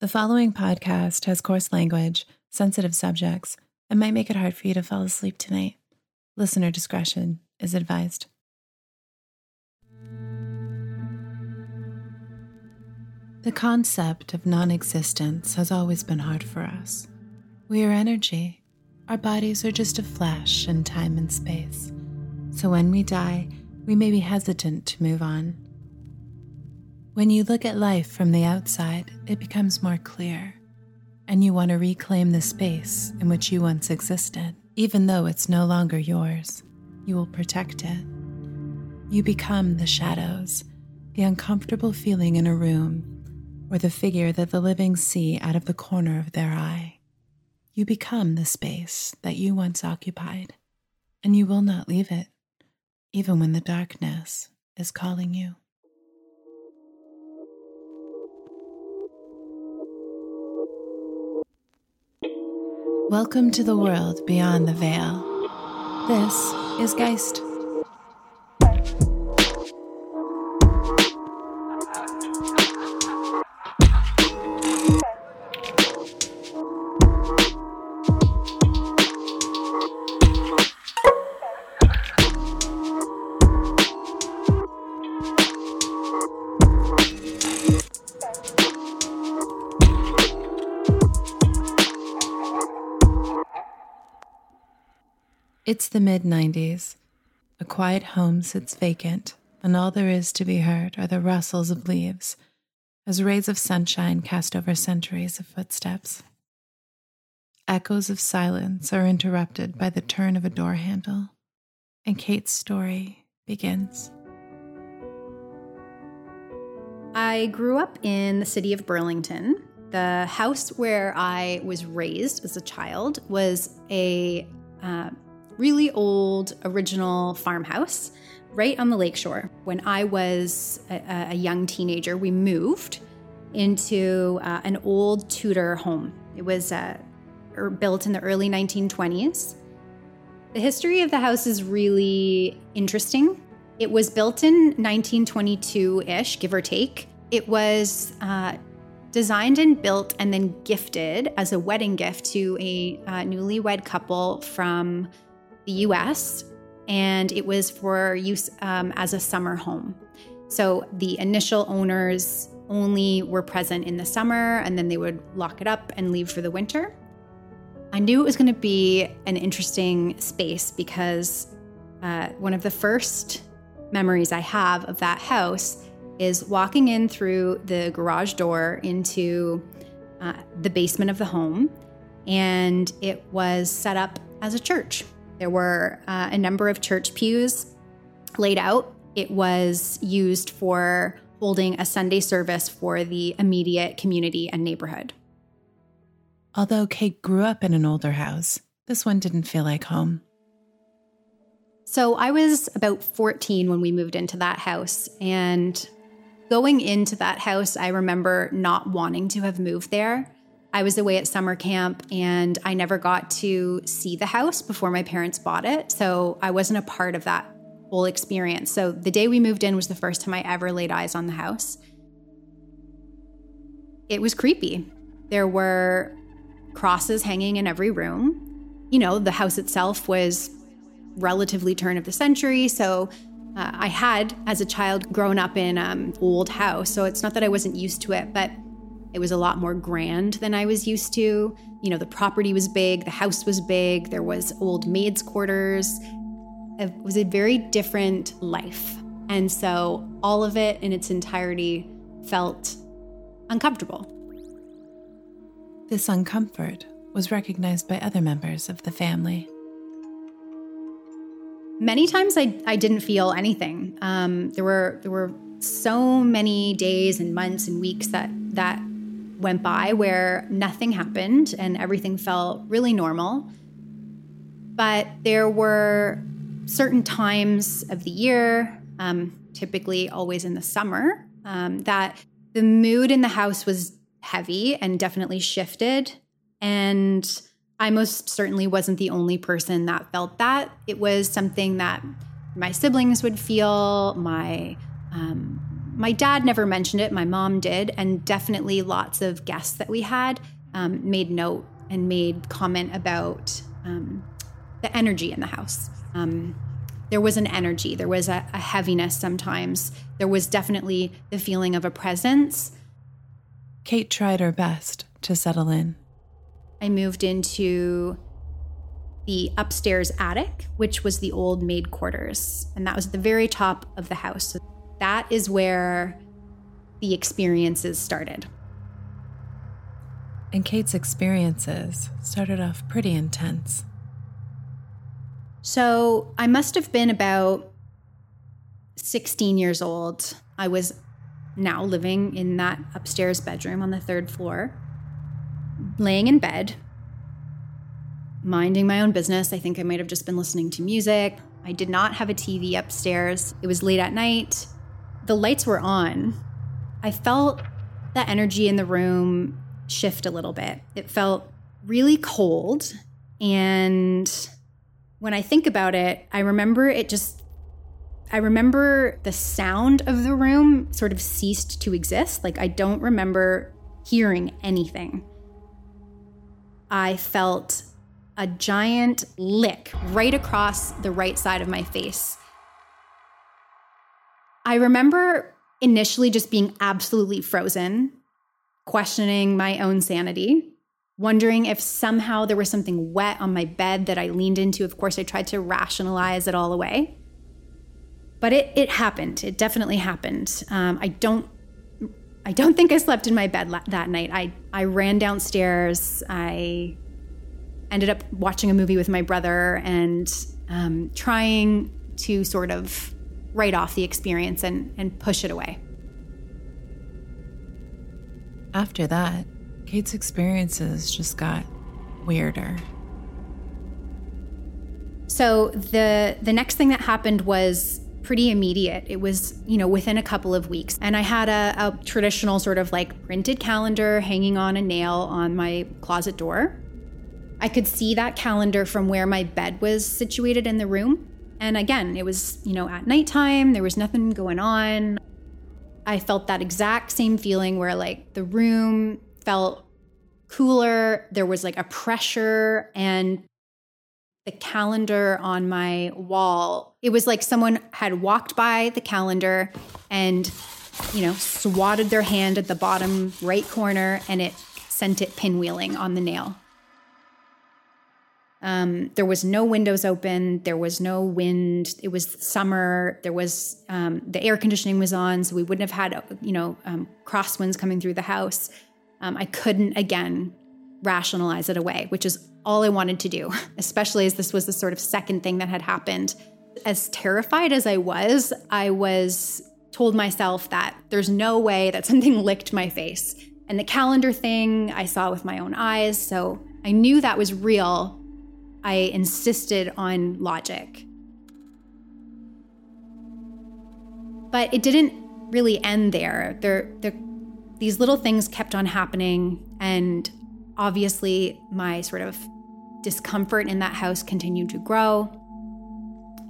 The following podcast has coarse language, sensitive subjects, and might make it hard for you to fall asleep tonight. Listener discretion is advised. The concept of non existence has always been hard for us. We are energy. Our bodies are just a flash in time and space. So when we die, we may be hesitant to move on. When you look at life from the outside, it becomes more clear, and you want to reclaim the space in which you once existed. Even though it's no longer yours, you will protect it. You become the shadows, the uncomfortable feeling in a room, or the figure that the living see out of the corner of their eye. You become the space that you once occupied, and you will not leave it, even when the darkness is calling you. Welcome to the world beyond the veil. This is Geist. It's the mid 90s. A quiet home sits vacant, and all there is to be heard are the rustles of leaves as rays of sunshine cast over centuries of footsteps. Echoes of silence are interrupted by the turn of a door handle, and Kate's story begins. I grew up in the city of Burlington. The house where I was raised as a child was a uh, really old, original farmhouse right on the lakeshore. When I was a, a young teenager, we moved into uh, an old Tudor home. It was uh, er, built in the early 1920s. The history of the house is really interesting. It was built in 1922 ish, give or take. It was uh, designed and built and then gifted as a wedding gift to a uh, newlywed couple from the US, and it was for use um, as a summer home. So the initial owners only were present in the summer and then they would lock it up and leave for the winter. I knew it was going to be an interesting space because uh, one of the first memories I have of that house is walking in through the garage door into uh, the basement of the home, and it was set up as a church. There were uh, a number of church pews laid out. It was used for holding a Sunday service for the immediate community and neighborhood. Although Kate grew up in an older house, this one didn't feel like home. So I was about 14 when we moved into that house. And going into that house, I remember not wanting to have moved there. I was away at summer camp and I never got to see the house before my parents bought it. So I wasn't a part of that whole experience. So the day we moved in was the first time I ever laid eyes on the house. It was creepy. There were crosses hanging in every room. You know, the house itself was relatively turn of the century. So uh, I had, as a child, grown up in um, old house. So it's not that I wasn't used to it, but it was a lot more grand than I was used to. You know, the property was big, the house was big, there was old maids' quarters. It was a very different life. And so all of it in its entirety felt uncomfortable. This uncomfort was recognized by other members of the family. Many times I, I didn't feel anything. Um, there were there were so many days and months and weeks that that went by where nothing happened and everything felt really normal. But there were certain times of the year, um, typically always in the summer, um, that the mood in the house was heavy and definitely shifted. And I most certainly wasn't the only person that felt that. It was something that my siblings would feel, my um, My dad never mentioned it, my mom did, and definitely lots of guests that we had um, made note and made comment about um, the energy in the house. Um, there was an energy, there was a, a heaviness sometimes. There was definitely the feeling of a presence. Kate tried her best to settle in. I moved into the upstairs attic, which was the old maid quarters. And that was at the very top of the house. That is where the experiences started. And Kate's experiences started off pretty intense. So I must have been about 16 years old. I was now living in that upstairs bedroom on the third floor, laying in bed, minding my own business. I think I might have just been listening to music. I did not have a TV upstairs. It was late at night. The lights were on. I felt the energy in the room shift a little bit. It felt really cold. And when I think about it, I remember it just, I remember the sound of the room sort of ceased to exist. Like I don't remember hearing anything. I felt a giant lick right across the right side of my face. I remember initially just being absolutely frozen, questioning my own sanity, wondering if somehow there was something wet on my bed that I leaned into. Of course, I tried to rationalize it all away. But it, it happened. It definitely happened. Um, I don't I don't think I slept in my bed la- that night. I, I ran downstairs. I ended up watching a movie with my brother and um, trying to sort of write off the experience and, and push it away. After that, Kate's experiences just got weirder. So the the next thing that happened was pretty immediate. It was, you know, within a couple of weeks. And I had a, a traditional sort of like printed calendar hanging on a nail on my closet door. I could see that calendar from where my bed was situated in the room. And again, it was, you know, at nighttime, there was nothing going on. I felt that exact same feeling where like the room felt cooler, there was like a pressure and the calendar on my wall, it was like someone had walked by the calendar and you know, swatted their hand at the bottom right corner and it sent it pinwheeling on the nail. Um, there was no windows open. There was no wind. It was summer. There was um, the air conditioning was on, so we wouldn't have had you know um, crosswinds coming through the house. Um, I couldn't again rationalize it away, which is all I wanted to do, especially as this was the sort of second thing that had happened. As terrified as I was, I was told myself that there's no way that something licked my face. And the calendar thing I saw with my own eyes, so I knew that was real I insisted on logic. But it didn't really end there. There, there, these little things kept on happening, and obviously, my sort of discomfort in that house continued to grow.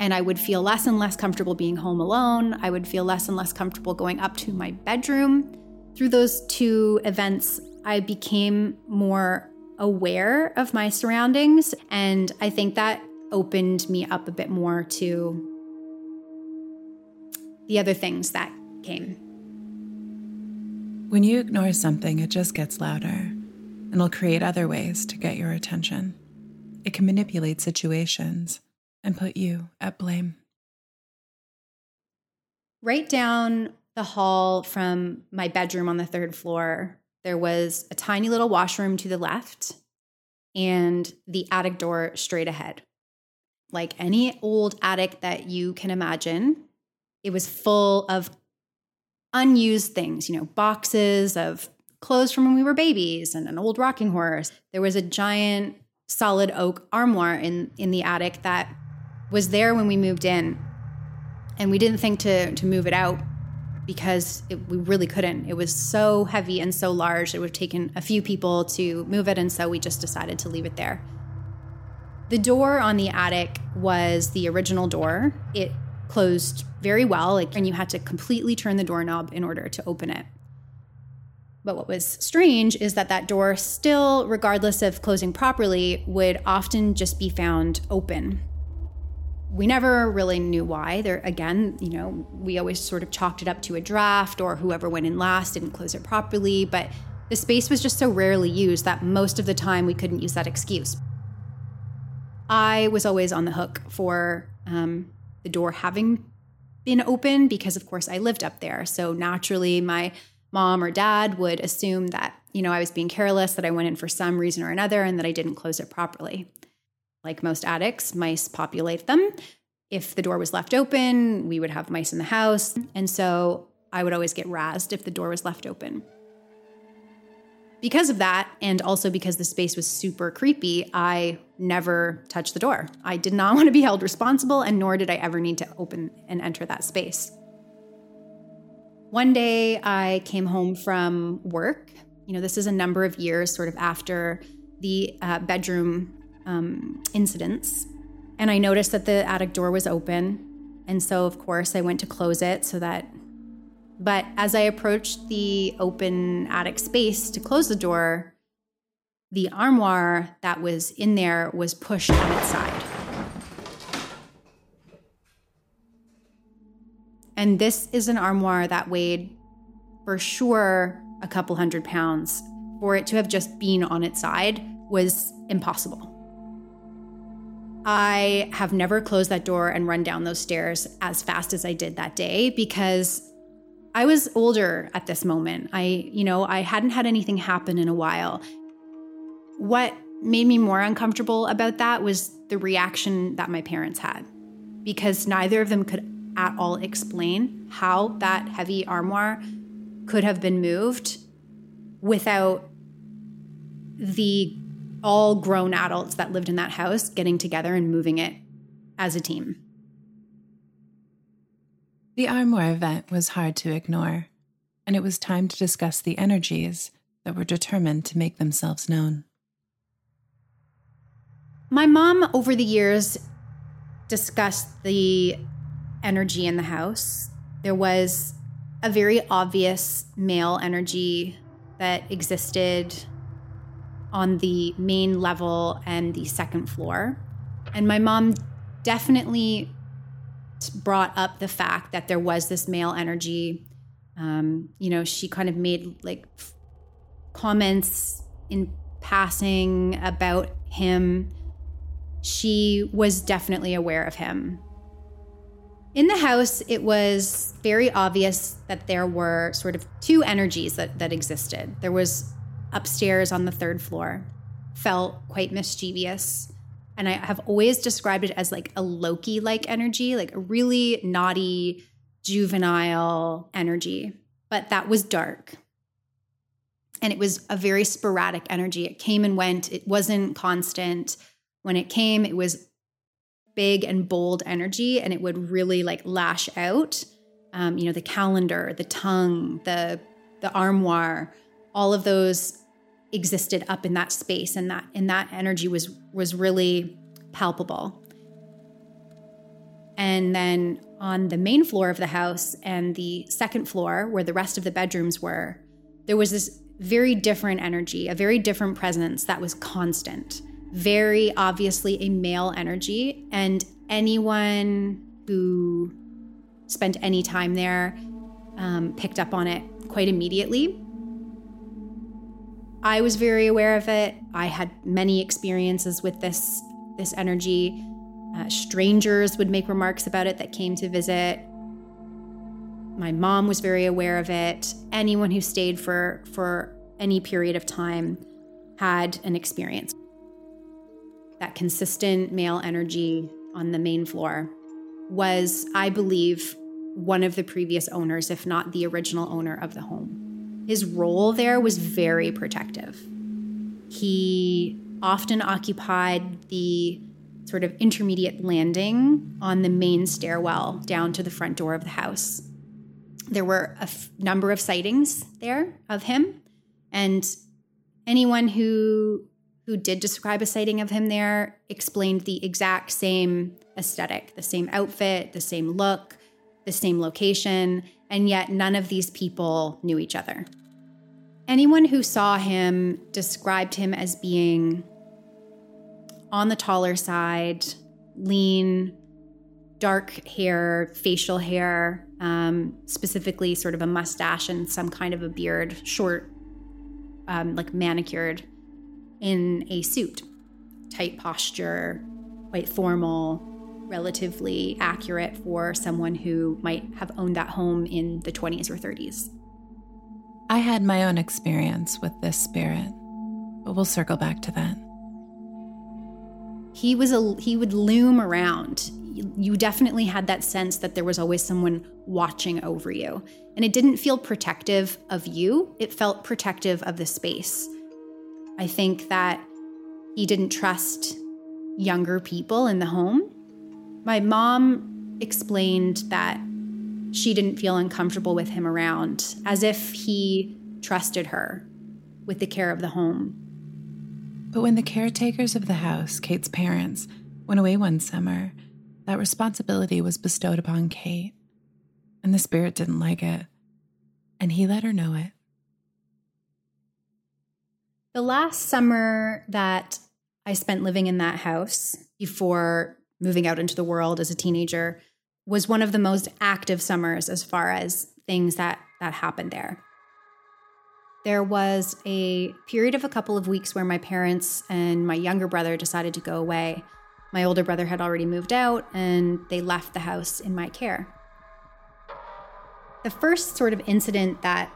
And I would feel less and less comfortable being home alone. I would feel less and less comfortable going up to my bedroom. Through those two events, I became more aware of my surroundings. And I think that opened me up a bit more to the other things that came. When you ignore something, it just gets louder and will create other ways to get your attention. It can manipulate situations and put you at blame. Right down the hall from my bedroom on the third floor there was a tiny little washroom to the left and the attic door straight ahead. Like any old attic that you can imagine, it was full of unused things, you know, boxes of clothes from when we were babies and an old rocking horse. There was a giant solid oak armoire in in the attic that was there when we moved in. And we didn't think to to move it out because it, we really couldn't. It was so heavy and so large, it would have taken a few people to move it. And so we just decided to leave it there. The door on the attic was the original door. It closed very well, like, and you had to completely turn the doorknob in order to open it. But what was strange is that that door, still, regardless of closing properly, would often just be found open. We never really knew why. There, again, you know, we always sort of chalked it up to a draft or whoever went in last didn't close it properly. But the space was just so rarely used that most of the time we couldn't use that excuse. I was always on the hook for um, the door having been open because, of course, I lived up there. So naturally, my mom or dad would assume that, you know, I was being careless, that I went in for some reason or another, and that I didn't close it properly. Like most attics, mice populate them. If the door was left open, we would have mice in the house. And so I would always get razzed if the door was left open. Because of that, and also because the space was super creepy, I never touched the door. I did not want to be held responsible, and nor did I ever need to open and enter that space. One day I came home from work. You know, this is a number of years sort of after the uh, bedroom um, incidents. And I noticed that the attic door was open. And so, of course, I went to close it so that. But as I approached the open attic space to close the door, the armoire that was in there was pushed on its side. And this is an armoire that weighed for sure a couple hundred pounds. For it to have just been on its side was impossible. I have never closed that door and run down those stairs as fast as I did that day because I was older at this moment. I, you know, I hadn't had anything happen in a while. What made me more uncomfortable about that was the reaction that my parents had because neither of them could at all explain how that heavy armoire could have been moved without the all grown adults that lived in that house getting together and moving it as a team. The armoire event was hard to ignore, and it was time to discuss the energies that were determined to make themselves known. My mom, over the years, discussed the energy in the house. There was a very obvious male energy that existed on the main level and the second floor. And my mom definitely brought up the fact that there was this male energy. Um, you know, she kind of made like f- comments in passing about him. She was definitely aware of him. In the house, it was very obvious that there were sort of two energies that, that existed. There was upstairs on the third floor, felt quite mischievous. And I have always described it as like a Loki like energy, like a really naughty, juvenile energy. But that was dark. And it was a very sporadic energy. It came and went, it wasn't constant. When it came, it was big and bold energy and it would really like lash out. Um, you know, the calendar, the tongue, the the armoire, all of those existed up in that space and that and that energy was was really palpable. And then on the main floor of the house and the second floor where the rest of the bedrooms were, there was this very different energy, a very different presence that was constant very obviously a male energy. And anyone who spent any time there um, picked up on it quite immediately. I was very aware of it. I had many experiences with this this energy. Uh, strangers would make remarks about it that came to visit. My mom was very aware of it. Anyone who stayed for for any period of time had an experience that consistent male energy on the main floor, was, I believe, one of the previous owners, if not the original owner of the home. His role there was very protective. He often occupied the sort of intermediate landing on the main stairwell down to the front door of the house. There were a f- number of sightings there of him, and anyone who who did describe a sighting of him there explained the exact same aesthetic, the same outfit, the same look, the the same location, and yet none of these people knew each other. Anyone who saw him described him as being on the taller side, lean, dark hair, facial hair, um, specifically sort of a mustache and some kind of a beard, short, um, like manicured, in a suit. Tight posture, quite formal, relatively accurate for someone who might have owned that home in the 20s or 30s. I had my own experience with this spirit, but we'll circle back to that. He was a he would loom around. You definitely had that sense that there was always someone watching over you. And it didn't feel protective of you, it felt protective of the space. I think that he didn't trust younger people in the home my mom explained that she didn't feel uncomfortable with him around, as if he trusted her with the care of the home. But when the caretakers of the house, Kate's parents, went away one summer, that responsibility was bestowed upon Kate. And the spirit didn't like it. And he let her know it. The last summer that I spent living in that house before moving out into the world as a teenager was one of the most active summers as far as things that that happened there. There was a period of a couple of weeks where my parents and my younger brother decided to go away. My older brother had already moved out and they left the house in my care. The first sort of incident that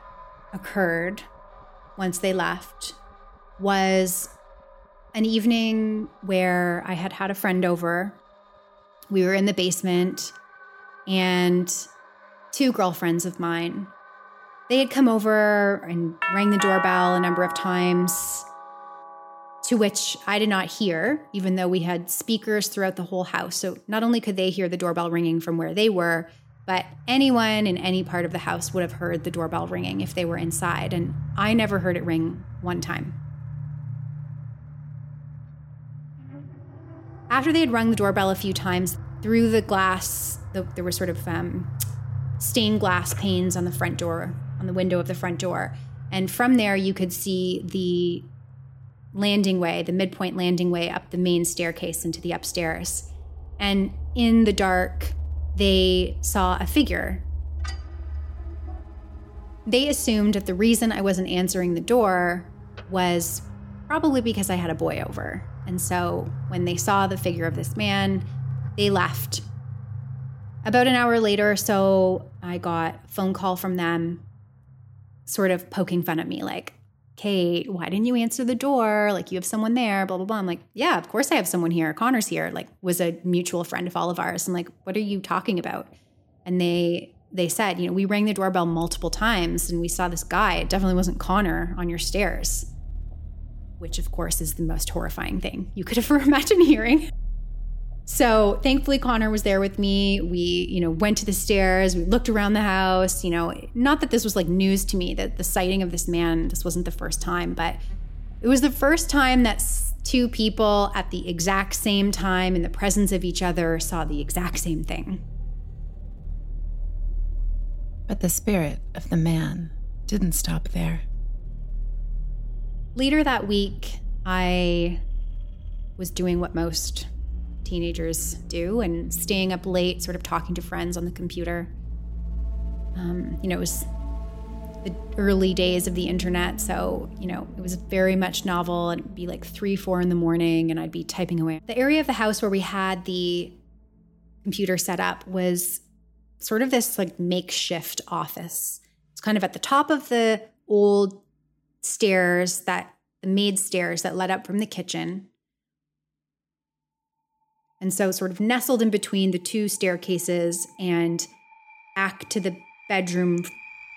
occurred once they left was an evening where I had had a friend over we were in the basement, and two girlfriends of mine, they had come over and rang the doorbell a number of times, to which I did not hear, even though we had speakers throughout the whole house. So not only could they hear the doorbell ringing from where they were, but anyone in any part of the house would have heard the doorbell ringing if they were inside. And I never heard it ring one time. After they had rung the doorbell a few times, through the glass, the, there were sort of um, stained glass panes on the front door, on the window of the front door. And from there, you could see the landing way, the midpoint landing way up the main staircase into the upstairs. And in the dark, they saw a figure. They assumed that the reason I wasn't answering the door was probably because I had a boy over. And so when they saw the figure of this man, they left. About an hour later or so, I got a phone call from them, sort of poking fun at me, like, Kate, why didn't you answer the door? Like, you have someone there, blah, blah, blah. I'm like, yeah, of course I have someone here. Connor's here, like, was a mutual friend of all of ours. I'm like, what are you talking about? And they, they said, you know, we rang the doorbell multiple times and we saw this guy. It definitely wasn't Connor on your stairs which of course is the most horrifying thing you could ever imagine hearing. So thankfully Connor was there with me. We, you know, went to the stairs, we looked around the house, you know, not that this was like news to me that the sighting of this man this wasn't the first time, but it was the first time that two people at the exact same time in the presence of each other saw the exact same thing. But the spirit of the man didn't stop there. Later that week, I was doing what most teenagers do and staying up late, sort of talking to friends on the computer. Um, you know, it was the early days of the internet, so, you know, it was very much novel. And it'd be like three, four in the morning, and I'd be typing away. The area of the house where we had the computer set up was sort of this like makeshift office. It's kind of at the top of the old stairs that the maid stairs that led up from the kitchen. And so, sort of nestled in between the two staircases and back to the bedroom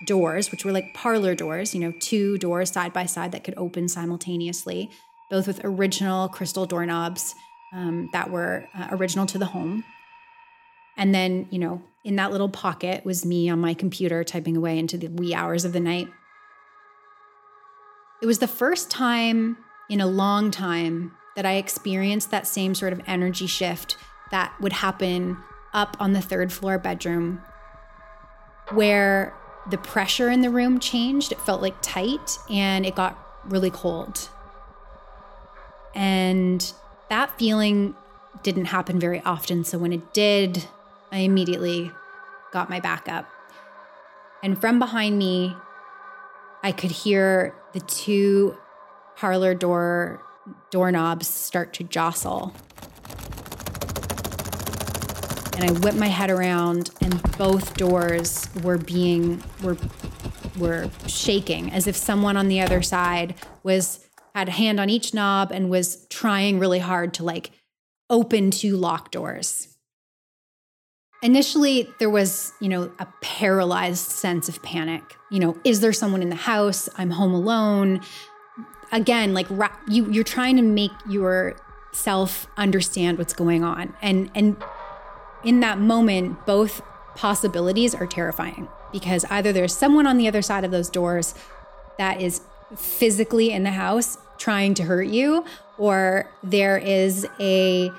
doors, which were like parlor doors, you know, two doors side by side that could open simultaneously, both with original crystal doorknobs um, that were uh, original to the home. And then, you know, in that little pocket was me on my computer typing away into the wee hours of the night. It was the first time in a long time that I experienced that same sort of energy shift that would happen up on the third floor bedroom where the pressure in the room changed. It felt like tight and it got really cold. And that feeling didn't happen very often. So when it did, I immediately got my back up. And from behind me, I could hear the two parlor door doorknobs start to jostle. And I whipped my head around and both doors were being were were shaking as if someone on the other side was had a hand on each knob and was trying really hard to like open two lock doors. Initially, there was, you know, a paralyzed sense of panic. You know, is there someone in the house? I'm home alone. Again, like you, you're trying to make yourself understand what's going on, and and in that moment, both possibilities are terrifying because either there's someone on the other side of those doors that is physically in the house trying to hurt you, or there is a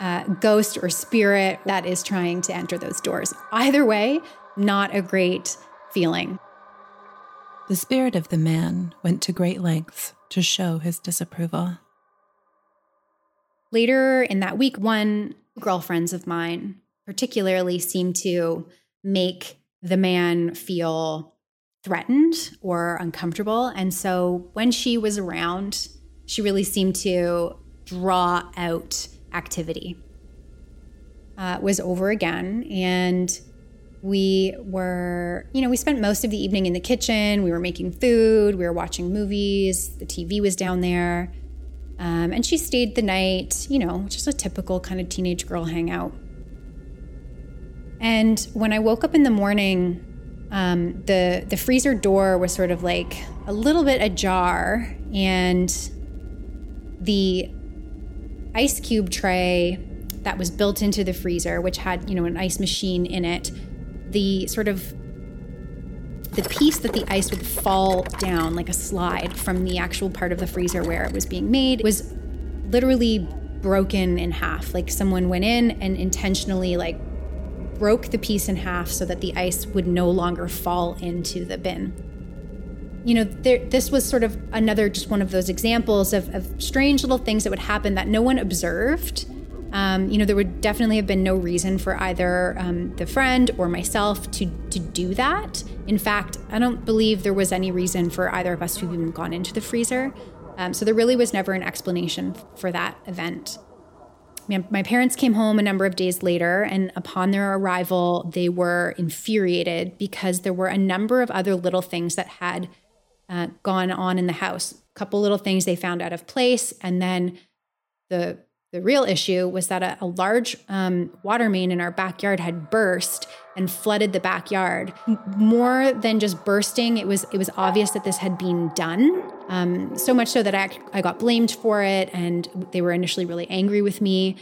uh, ghost or spirit that is trying to enter those doors. Either way, not a great feeling. The spirit of the man went to great lengths to show his disapproval. Later in that week, one girlfriends of mine particularly seemed to make the man feel threatened or uncomfortable. And so when she was around, she really seemed to draw out activity. Uh, was over again. And we were, you know, we spent most of the evening in the kitchen. We were making food, we were watching movies, the TV was down there. Um, and she stayed the night, you know, just a typical kind of teenage girl hangout. And when I woke up in the morning, um, the the freezer door was sort of like a little bit ajar, and the ice cube tray that was built into the freezer, which had you know an ice machine in it, the sort of the piece that the ice would fall down like a slide from the actual part of the freezer where it was being made was literally broken in half. Like someone went in and intentionally like broke the piece in half so that the ice would no longer fall into the bin. You know, there, this was sort of another, just one of those examples of, of strange little things that would happen that no one observed. Um, you know, there would definitely have been no reason for either um, the friend or myself to to do that. In fact, I don't believe there was any reason for either of us to have even gone into the freezer. Um, so there really was never an explanation for that event my parents came home a number of days later, and upon their arrival, they were infuriated because there were a number of other little things that had uh, gone on in the house. A couple little things they found out of place, and then the the real issue was that a, a large um, water main in our backyard had burst and flooded the backyard. More than just bursting, it was it was obvious that this had been done. Um, so much so that I, I got blamed for it, and they were initially really angry with me.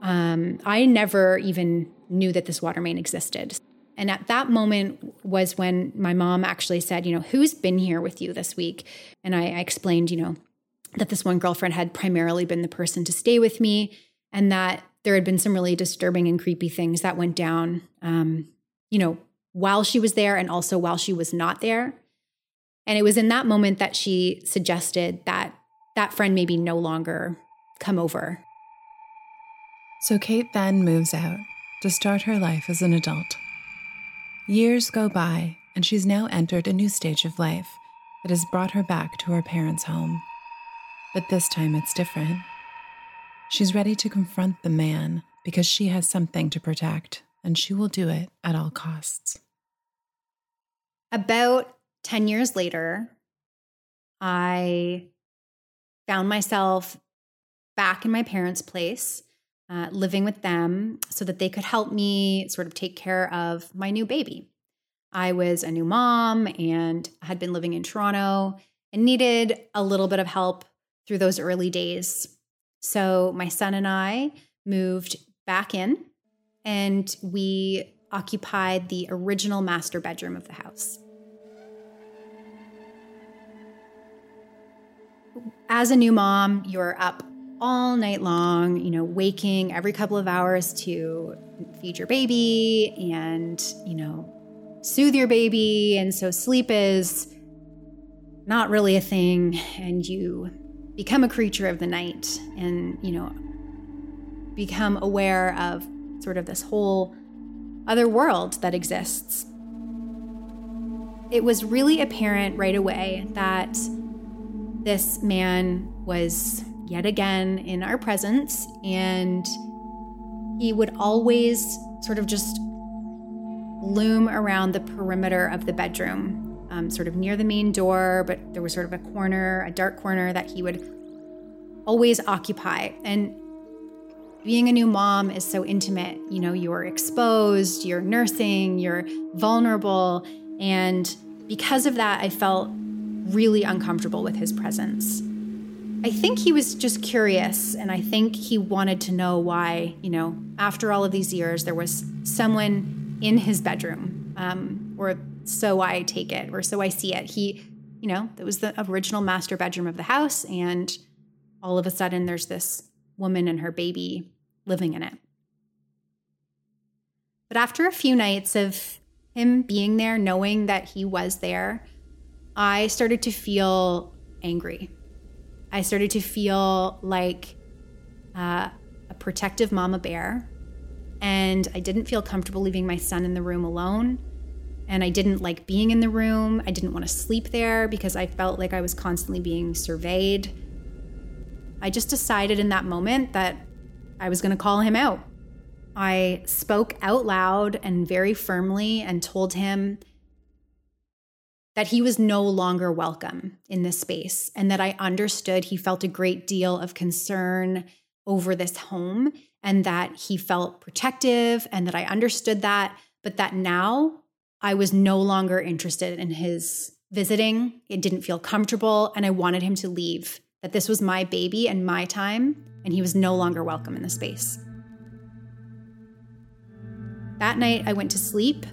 Um, I never even knew that this water main existed. And at that moment was when my mom actually said, you know, who's been here with you this week? And I, I explained, you know, that this one girlfriend had primarily been the person to stay with me and that there had been some really disturbing and creepy things that went down um, you know while she was there and also while she was not there. And it was in that moment that she suggested that that friend maybe no longer come over. So kate then moves out to start her life as an adult years go by and she's now entered a new stage of life that has brought her back to her parents' home but this time it's different. She's ready to confront the man because she has something to protect, and she will do it at all costs. About 10 years later, I found myself back in my parents' place, uh, living with them so that they could help me sort of take care of my new baby. I was a new mom and had been living in Toronto and needed a little bit of help through those early days. So my son and I moved back in and we occupied the original master bedroom of the house. As a new mom, you're up all night long, you know, waking every couple of hours to feed your baby and, you know, soothe your baby. And so sleep is not really a thing. And you become a creature of the night and, you know, become aware of sort of this whole other world that exists. It was really apparent right away that this man was yet again in our presence, and he would always sort of just loom around the perimeter of the bedroom, um, sort of near the main door, but there was sort of a corner, a dark corner that he would always occupy. And being a new mom is so intimate. You know, you're exposed, you're nursing, you're vulnerable. And because of that, I felt really uncomfortable with his presence. I think he was just curious, and I think he wanted to know why, you know, after all of these years, there was someone in his bedroom, um, or so I take it, or so I see it. He, you know, it was the original master bedroom of the house, and all of a sudden there's this woman and her baby living in it. But after a few nights of him being there, knowing that he was there, I started to feel angry. I started to feel like uh, a protective mama bear. And I didn't feel comfortable leaving my son in the room alone. And I didn't like being in the room. I didn't want to sleep there because I felt like I was constantly being surveyed. I just decided in that moment that I was going to call him out. I spoke out loud and very firmly and told him that he was no longer welcome in this space and that I understood he felt a great deal of concern over this home and that he felt protective and that I understood that, but that now I was no longer interested in his visiting. It didn't feel comfortable and I wanted him to leave, that this was my baby and my time and he was no longer welcome in the space. That night, I went to sleep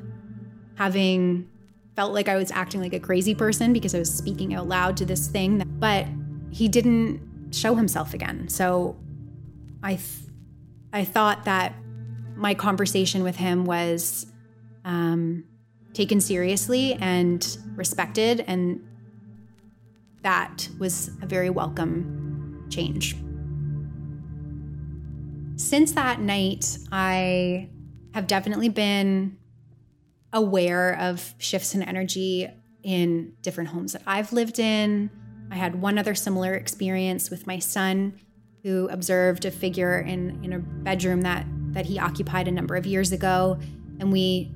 having felt like I was acting like a crazy person because I was speaking out loud to this thing, but he didn't show himself again. So I th- I thought that my conversation with him was um, taken seriously and respected, and that was a very welcome change. Since that night, I have definitely been aware of shifts in energy in different homes that I've lived in. I had one other similar experience with my son who observed a figure in, in a bedroom that, that he occupied a number of years ago. And we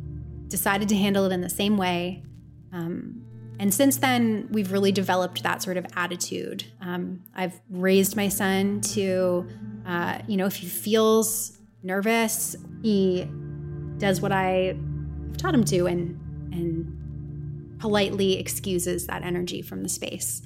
decided to handle it in the same way. Um, and since then, we've really developed that sort of attitude. Um, I've raised my son to, uh, you know, if he feels nervous, he does what I taught him to and and politely excuses that energy from the space.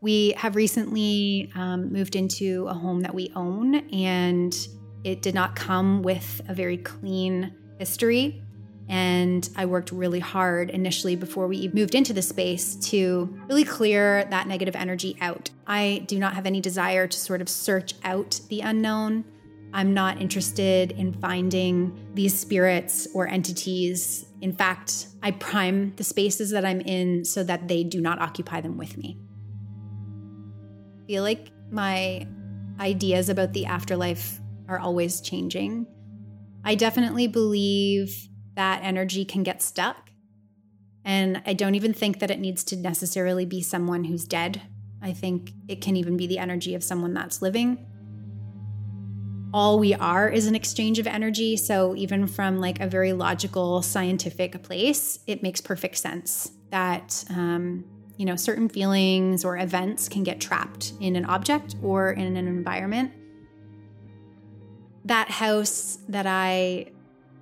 We have recently um, moved into a home that we own, and it did not come with a very clean history. And I worked really hard initially before we moved into the space to really clear that negative energy out. I do not have any desire to sort of search out the unknown. I'm not interested in finding these spirits or entities. In fact, I prime the spaces that I'm in so that they do not occupy them with me. I feel like my ideas about the afterlife are always changing. I definitely believe that energy can get stuck. And I don't even think that it needs to necessarily be someone who's dead. I think it can even be the energy of someone that's living all we are is an exchange of energy. So, even from like a very logical, scientific place, it makes perfect sense that, um, you know, certain feelings or events can get trapped in an object or in an environment. That house that I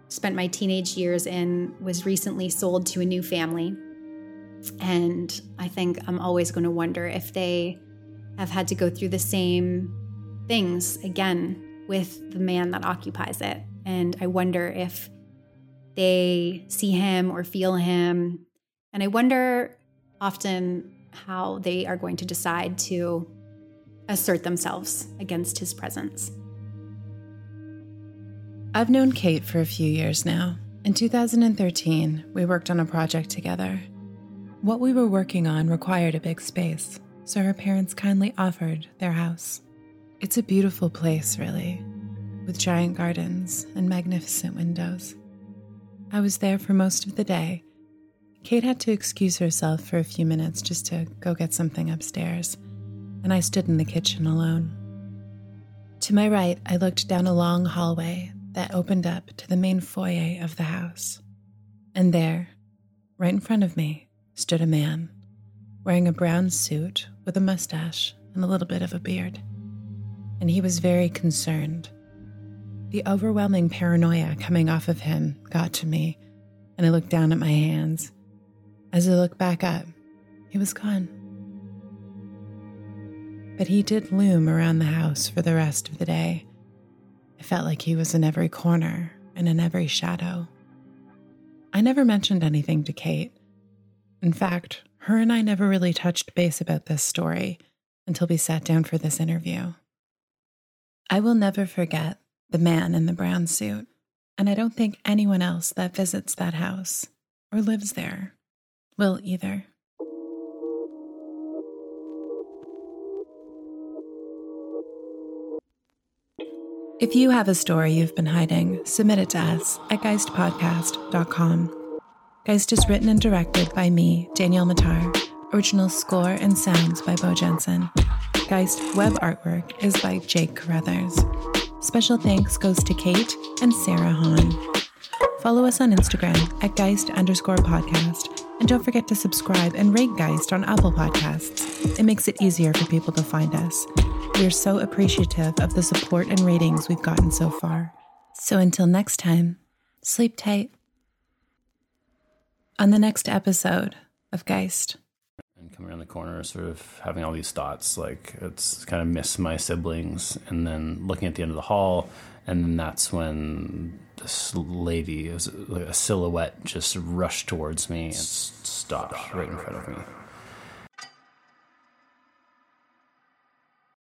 spent my teenage years in was recently sold to a new family. And I think I'm always going to wonder if they have had to go through the same things again with the man that occupies it. And I wonder if they see him or feel him. And I wonder often how they are going to decide to assert themselves against his presence. I've known Kate for a few years now. In 2013, we worked on a project together. What we were working on required a big space, so her parents kindly offered their house. It's a beautiful place, really, with giant gardens and magnificent windows. I was there for most of the day. Kate had to excuse herself for a few minutes just to go get something upstairs, and I stood in the kitchen alone. To my right, I looked down a long hallway that opened up to the main foyer of the house. And there, right in front of me, stood a man wearing a brown suit with a mustache and a little bit of a beard. And he was very concerned. The overwhelming paranoia coming off of him got to me, and I looked down at my hands. As I looked back up, he was gone. But he did loom around the house for the rest of the day I felt like he was in every corner and in every shadow. I never mentioned anything to Kate. In fact, her and I never really touched base about this story until we sat down for this interview. I will never forget the man in the brown suit, and I don't think anyone else that visits that house or lives there will either. If you have a story you've been hiding, submit it to us at geistpodcast.com. Geist is written and directed by me, Danielle Matar. Original score and sounds by Beau Jensen. Geist web artwork is by Jake Carruthers. Special thanks goes to Cait and Sarah Han. Follow us on Instagram at Geist underscore podcast. And don't forget to subscribe and rate Geist on Apple Podcasts. It makes it easier for people to find us. We are so appreciative of the support and ratings we've gotten so far. So until next time, sleep tight. On the next episode of Geist. Coming around the corner, sort of having all these thoughts, like it's kind of miss my siblings, and then looking at the end of the hall, and then that's when this lady, a silhouette, just rushed towards me and stopped right in front of me.